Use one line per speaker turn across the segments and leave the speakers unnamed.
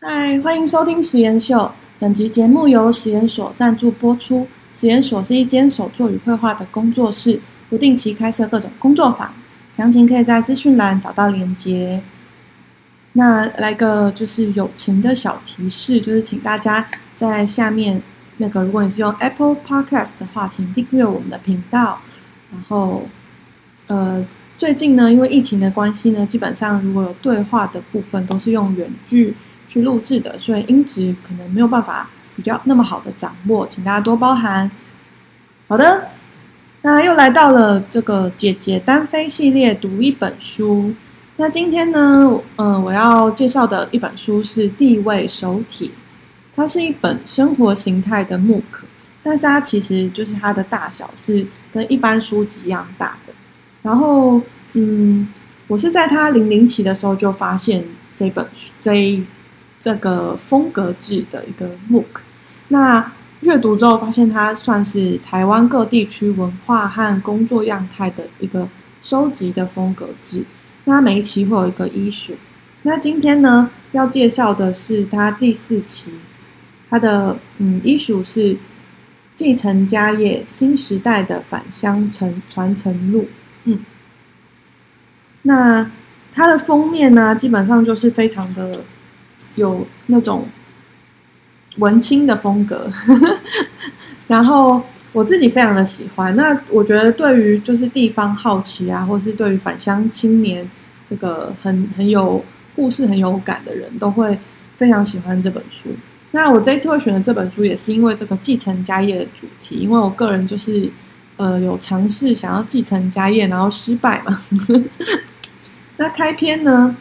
嗨，欢迎收听实验秀。本集节目由实验所赞助播出。实验所是一间手作与绘画的工作室，不定期开设各种工作坊，详情可以在资讯栏找到连接。那来个就是友情的小提示，就是请大家在下面那个，如果你是用 Apple Podcast 的话，请订阅我们的频道。然后，呃，最近呢，因为疫情的关系呢，基本上如果有对话的部分都是用远距去录制的，所以音质可能没有办法比较那么好的掌握，请大家多包涵。好的，那又来到了这个姐姐单飞系列读一本书。那今天呢，嗯、我要介绍的一本书是《地位手帖》，它是一本生活形态的木刻但是它其实就是它的大小是跟一般书籍一样大的。然后，嗯，我是在它零零期的时候就发现这本书这。这个风格志的一个 MOOC，那阅读之后发现它算是台湾各地区文化和工作样态的一个收集的风格志。那每一期会有一个衣属。那今天呢要介绍的是它第四期，它的嗯衣属是继承家业新时代的返乡承传承录。嗯，那它的封面呢基本上就是非常的。有那种文青的风格，然后我自己非常的喜欢。那我觉得对于就是地方好奇啊，或是对于返乡青年这个很很有故事、很有感的人，都会非常喜欢这本书。那我这次会选的这本书，也是因为这个继承家业的主题，因为我个人就是呃有尝试想要继承家业，然后失败嘛。那开篇呢？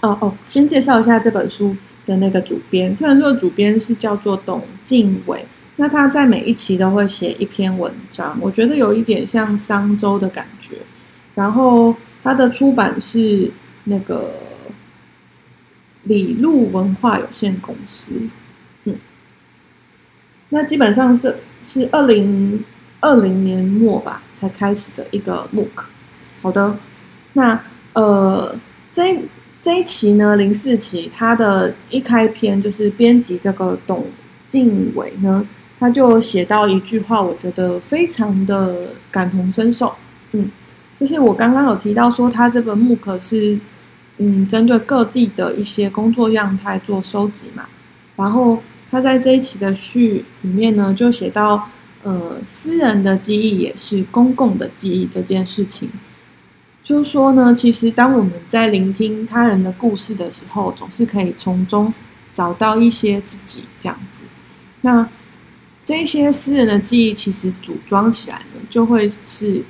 哦哦，先介绍一下这本书。的那个主编，这本书的主编是叫做董靖伟。那他在每一期都会写一篇文章，我觉得有一点像商周的感觉。然后他的出版是那个李路文化有限公司。嗯，那基本上是是二零二零年末吧才开始的一个 MOOC。好的，那呃这。这一期呢，零四期，他的一开篇就是编辑这个董靖伟呢，他就写到一句话，我觉得非常的感同身受。嗯，就是我刚刚有提到说，他这个 MOOC 是嗯针对各地的一些工作样态做收集嘛，然后他在这一期的序里面呢，就写到呃，私人的记忆也是公共的记忆这件事情。就是说呢，其实当我们在聆听他人的故事的时候，总是可以从中找到一些自己这样子。那这些私人的记忆，其实组装起来呢，就会是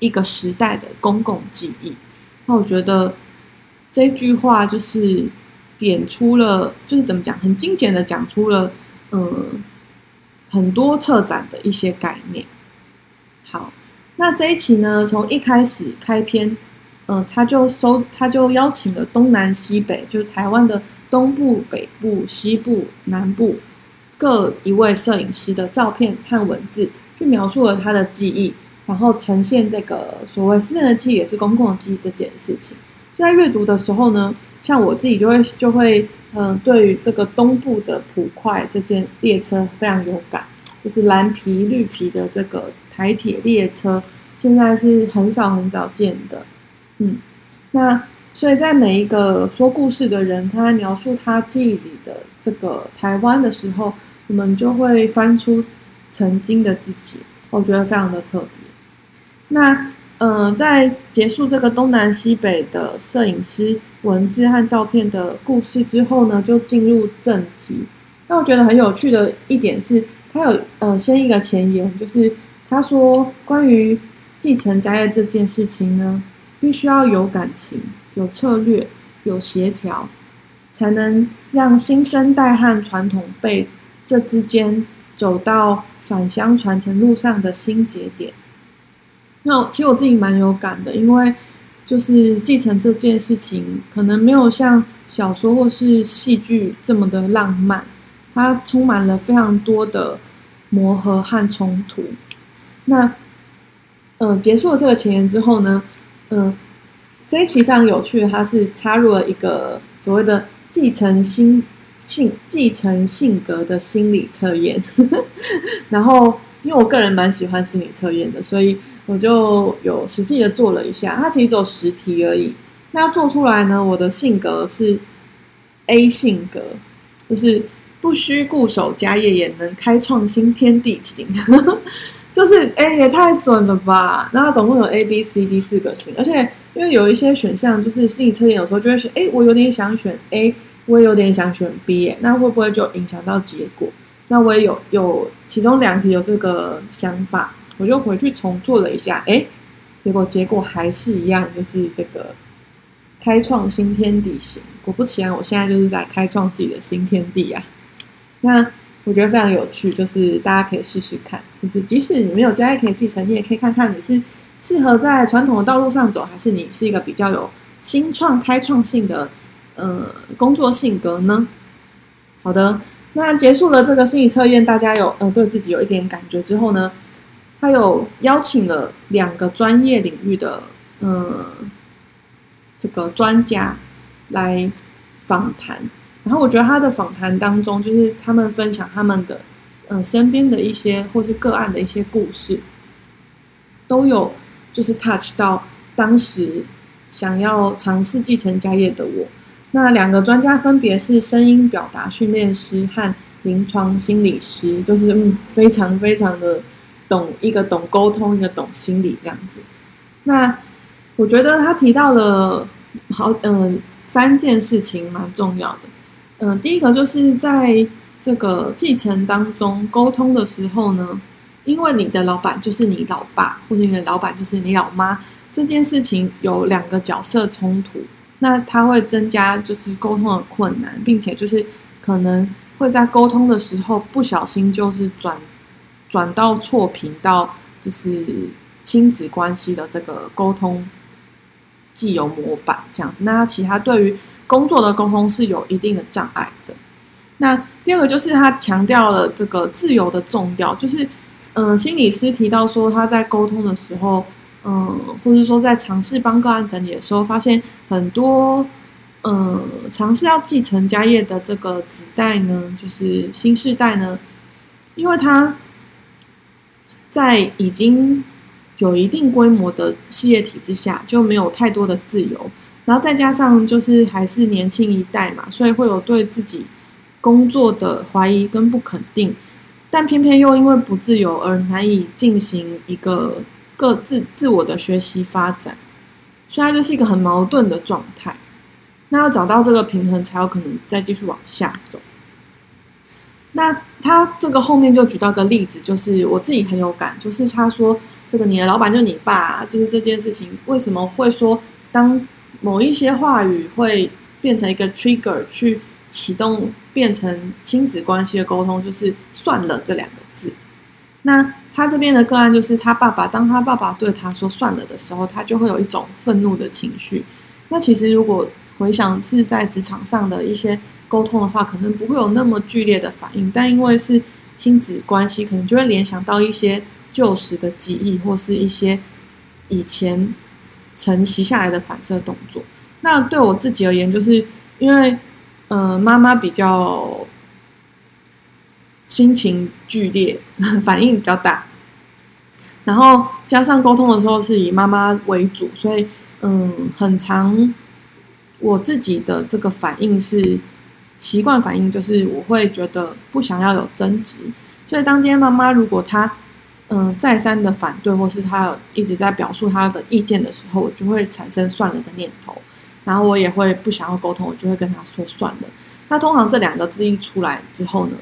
一个时代的公共记忆。那我觉得这句话就是点出了，就是怎么讲，很精简的讲出了，呃，很多策展的一些概念。那这一期呢，从一开始开篇，嗯、他就收，他就邀请了东南西北，就是台湾的东部、北部、西部、南部各一位摄影师的照片和文字，去描述了他的记忆，然后呈现这个所谓私人的记忆也是公共的记忆这件事情。就在阅读的时候呢，像我自己就会就会，嗯、对于这个东部的普快这件列车非常有感，就是蓝皮绿皮的这个。台铁列车现在是很少很少见的，嗯，那所以在每一个说故事的人，他描述他记忆里的这个台湾的时候，我们就会翻出曾经的自己，我觉得非常的特别。那、呃，在结束这个东南西北的摄影师文字和照片的故事之后呢，就进入正题。那我觉得很有趣的一点是，他有呃先一个前言，就是。他说：“关于继承家业这件事情呢，必须要有感情、有策略、有协调，才能让新生代和传统辈这之间走到返乡传承路上的新节点。”那其实我自己蛮有感的，因为就是继承这件事情，可能没有像小说或是戏剧这么的浪漫，它充满了非常多的磨合和冲突。那，嗯、结束了这个前言之后呢，嗯、这一期非常有趣，它是插入了一个所谓的继承心性继承性格的心理测验。然后，因为我个人蛮喜欢心理测验的，所以我就有实际的做了一下。它其实只有十题而已。那做出来呢，我的性格是 A 性格，就是不需固守家业，也能开创新天地型。就是哎，也太准了吧！然后总共有 A、B、C、D 四个型，而且因为有一些选项，就是心理测验有时候就会选，哎，我有点想选 A，我也有点想选 B，那会不会就影响到结果？那我也有有其中两题有这个想法，我就回去重做了一下，哎，结果结果还是一样，就是这个开创新天地型。果不其然，我现在就是在开创自己的新天地啊！那。我觉得非常有趣，就是大家可以试试看，就是即使你没有家业可以继承，你也可以看看你是适合在传统的道路上走，还是你是一个比较有新创、开创性的呃工作性格呢？好的，那结束了这个心理测验，大家有呃对自己有一点感觉之后呢，他有邀请了两个专业领域的呃这个专家来访谈。然后我觉得他的访谈当中，就是他们分享他们的，呃，身边的一些或是个案的一些故事，都有就是 touch 到当时想要尝试继承家业的我。那两个专家分别是声音表达训练师和临床心理师，就是嗯，非常非常的懂，一个懂沟通，一个懂心理这样子。那我觉得他提到了好，嗯、三件事情蛮重要的。嗯，第一个就是在这个继承当中沟通的时候呢，因为你的老板就是你老爸，或者你的老板就是你老妈，这件事情有两个角色冲突，那它会增加就是沟通的困难，并且就是可能会在沟通的时候不小心就是转转到错频道，就是亲子关系的这个沟通既有模板这样子。那其他对于工作的沟通是有一定的障碍的。那第二个就是他强调了这个自由的重要，就是，嗯、心理师提到说他在沟通的时候，嗯、或者说在尝试帮个案整理的时候，发现很多，嗯、尝试要继承家业的这个子代呢，就是新世代呢，因为他在已经有一定规模的事业体制下，就没有太多的自由。然后再加上就是还是年轻一代嘛，所以会有对自己工作的怀疑跟不肯定，但偏偏又因为不自由而难以进行一个各自自我的学习发展，所以它就是一个很矛盾的状态。那要找到这个平衡，才有可能再继续往下走。那他这个后面就举到个例子，就是我自己很有感，就是他说这个你的老板就是你爸，就是这件事情为什么会说当。某一些话语会变成一个 trigger 去启动变成亲子关系的沟通，就是算了这两个字。那他这边的个案就是他爸爸，当他爸爸对他说算了的时候，他就会有一种愤怒的情绪。那其实如果回想是在职场上的一些沟通的话，可能不会有那么剧烈的反应，但因为是亲子关系，可能就会联想到一些旧时的记忆，或是一些以前。承袭下来的反射动作，那对我自己而言，就是因为，呃，妈妈比较心情剧烈，反应比较大，然后加上沟通的时候是以妈妈为主，所以，嗯，很常我自己的这个反应是习惯反应，就是我会觉得不想要有争执，所以当今天妈妈如果她。嗯，再三的反对，或是她一直在表述她的意见的时候，我就会产生算了的念头，然后我也会不想要沟通，我就会跟他说算了。那通常这两个字一出来之后呢，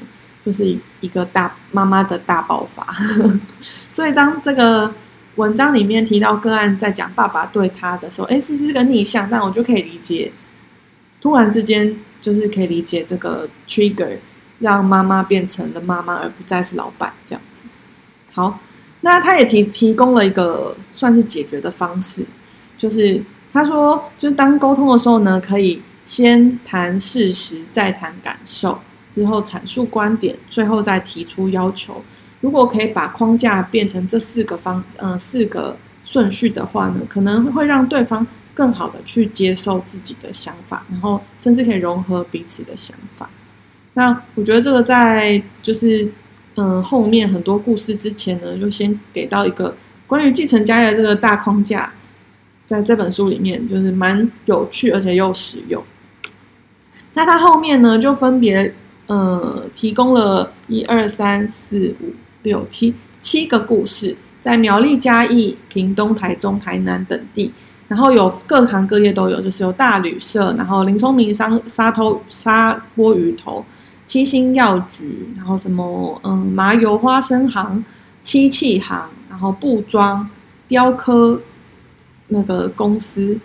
就是一个大妈妈的大爆发。所以当这个文章里面提到个案在讲爸爸对他的时候，哎，是是个逆向，但我就可以理解，突然之间就是可以理解这个 trigger 让妈妈变成了妈妈，而不再是老板这样子。好，那他也提提供了一个算是解决的方式，就是他说，就是当沟通的时候呢，可以先谈事实，再谈感受，之后阐述观点，最后再提出要求。如果可以把框架变成这四个方，呃，四个顺序的话呢，可能会让对方更好的去接受自己的想法，然后甚至可以融合彼此的想法。那我觉得这个在就是嗯、呃、后面很多故事之前呢，就先给到一个关于继承家业的这个大框架，在这本书里面就是蛮有趣而且又实用。那它后面呢，就分别呃提供了一二三四五六七七个故事，在苗栗、嘉义、屏东、台中、台南等地。然后有各行各业都有，就是有大旅社，然后林聪明沙沙头砂锅鱼头，七星药局，然后什么嗯麻油花生行、漆器行，然后布庄、雕刻那个公司，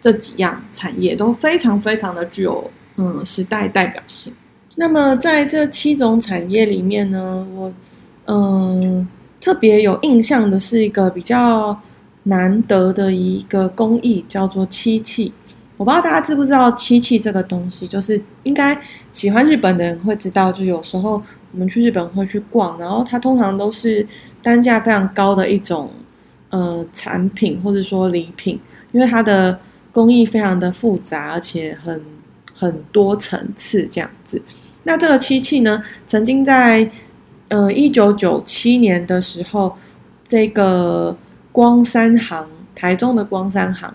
这几样产业都非常非常的具有嗯时代代表性。那么在这七种产业里面呢，我嗯特别有印象的是一个比较。难得的一个工艺叫做漆器，我不知道大家知不知道漆器这个东西，就是应该喜欢日本的人会知道，就有时候我们去日本会去逛，然后它通常都是单价非常高的一种呃产品或者说礼品，因为它的工艺非常的复杂，而且很很多层次这样子。那这个漆器呢，曾经在呃一九九七年的时候，这个。光山行，台中的光山行，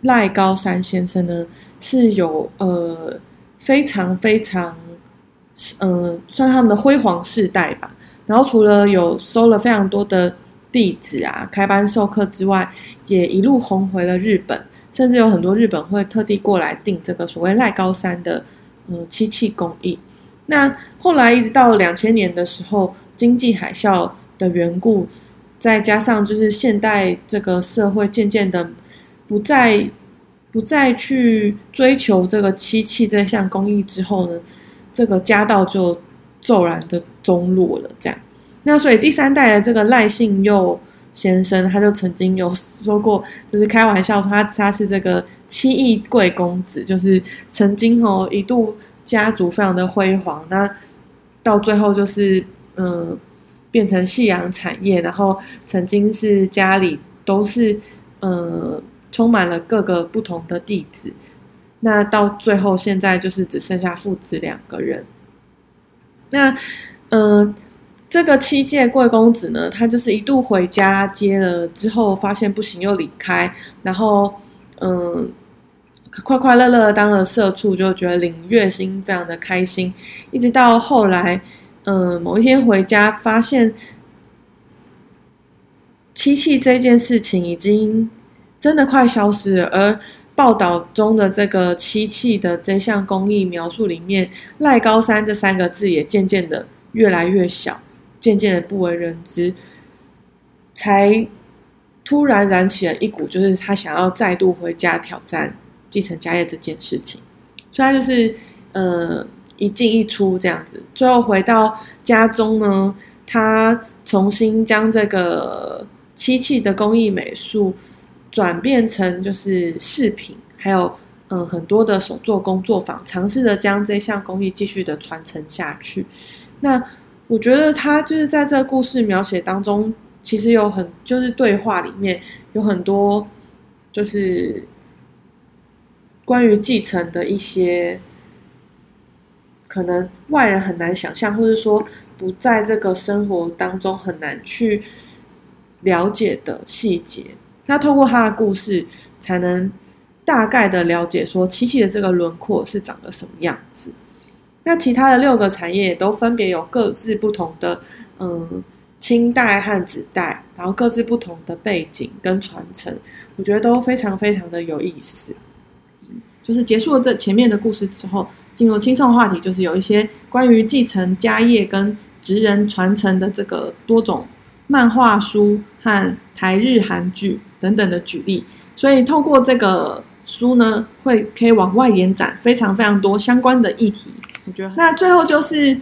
赖高山先生呢是有呃非常非常呃算他们的辉煌世代吧。然后除了有收了非常多的弟子啊，开班授课之外，也一路红回了日本，甚至有很多日本会特地过来订这个所谓赖高山的嗯漆器工艺。那后来一直到两千年的时候，经济海啸的缘故。再加上就是现代这个社会渐渐的不再不再去追求这个漆器这项工艺之后呢，这个家道就骤然的中落了。这样，那所以第三代的这个赖信佑先生，他就曾经有说过，就是开玩笑说他他是这个七亿贵公子，就是曾经哦一度家族非常的辉煌，那到最后就是嗯。变成夕阳产业，然后曾经是家里都是呃充满了各个不同的弟子，那到最后现在就是只剩下父子两个人。那呃这个七届贵公子呢，他就是一度回家接了之后，发现不行又离开，然后嗯、快快乐乐当了社畜，就觉得领月薪非常的开心，一直到后来。嗯，某一天回家发现漆器这件事情已经真的快消失了，而报道中的这个漆器的这项工艺描述里面，赖高山这三个字也渐渐的越来越小，渐渐的不为人知，才突然燃起了一股，就是他想要再度回家挑战继承家业这件事情，所以他就是呃。一进一出这样子，最后回到家中呢，他重新将这个漆器的工艺美术转变成就是饰品，还有嗯很多的手作工作坊，尝试着将这项工艺继续的传承下去。那我觉得他就是在这个故事描写当中，其实有很就是对话里面有很多就是关于继承的一些。可能外人很难想象，或者说不在这个生活当中很难去了解的细节，那透过他的故事，才能大概的了解说七七的这个轮廓是长得什么样子。那其他的六个产业也都分别有各自不同的嗯清代和子代，然后各自不同的背景跟传承，我觉得都非常非常的有意思。就是结束了这前面的故事之后。进入轻创话题，就是有一些关于继承家业跟职人传承的这个多种漫画书和台日韩剧等等的举例，所以透过这个书呢，会可以往外延展非常非常多相关的议题。那最后就是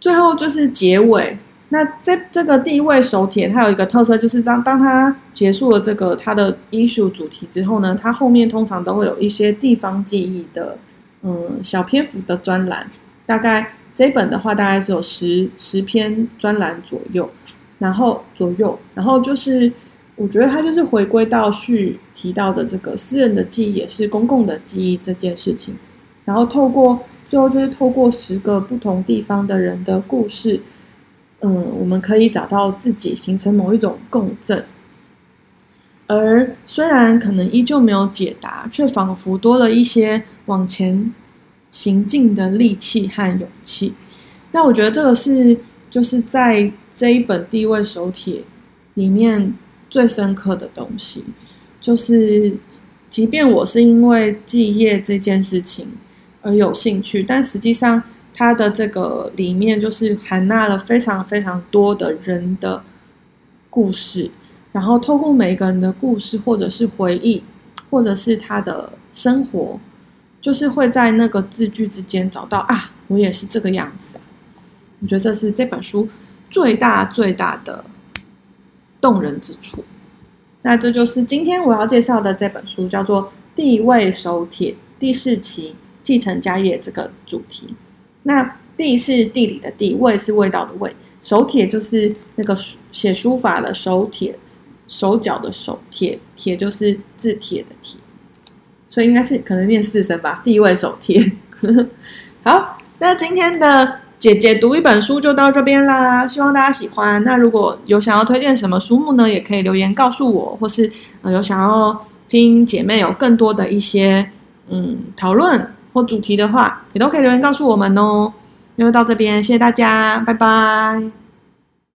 最后就是结尾。那这这个第一位手帖，它有一个特色，就是当当它结束了这个它的 issue 主题之后呢，它后面通常都会有一些地方记忆的。嗯，小篇幅的专栏，大概这本的话，大概是有十十篇专栏左右，然后左右，然后就是我觉得它就是回归到序提到的这个私人的记忆也是公共的记忆这件事情，然后透过最后就是透过十个不同地方的人的故事，嗯，我们可以找到自己，形成某一种共振。而虽然可能依旧没有解答，却仿佛多了一些往前行进的力气和勇气。那我觉得这个是就是在这一本地位手帖里面最深刻的东西，就是即便我是因为继业这件事情而有兴趣，但实际上它的这个里面就是含纳了非常非常多的人的故事。然后透过每一个人的故事，或者是回忆，或者是他的生活，就是会在那个字句之间找到啊，我也是这个样子啊。我觉得这是这本书最大最大的动人之处。那这就是今天我要介绍的这本书，叫做《地位手帖》第四期继承家业这个主题。那地是地理的地，味是味道的味，手帖就是那个写书法的手帖。手脚的手，帖帖就是字帖的帖，所以应该是可能念四声吧。地位手帖，好，那今天的姐姐读一本书就到这边啦，希望大家喜欢。那如果有想要推荐什么书目呢，也可以留言告诉我，或是有想要听姐妹有更多的一些嗯讨论或主题的话，也都可以留言告诉我们哦。因为到这边，谢谢大家，拜拜。